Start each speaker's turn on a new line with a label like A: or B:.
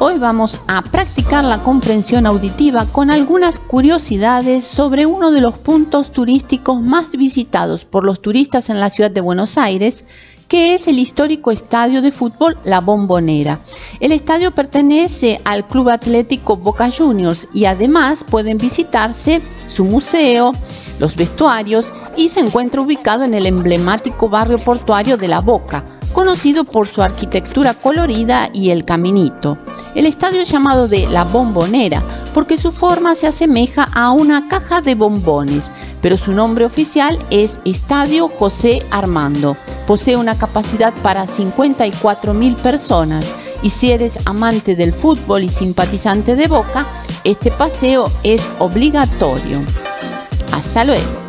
A: Hoy vamos a practicar la comprensión auditiva con algunas curiosidades sobre uno de los puntos turísticos más visitados por los turistas en la ciudad de Buenos Aires, que es el histórico estadio de fútbol La Bombonera. El estadio pertenece al Club Atlético Boca Juniors y además pueden visitarse su museo, los vestuarios y se encuentra ubicado en el emblemático barrio portuario de La Boca, conocido por su arquitectura colorida y el caminito. El estadio es llamado de La Bombonera porque su forma se asemeja a una caja de bombones, pero su nombre oficial es Estadio José Armando. Posee una capacidad para 54 mil personas y si eres amante del fútbol y simpatizante de Boca, este paseo es obligatorio. Hasta luego.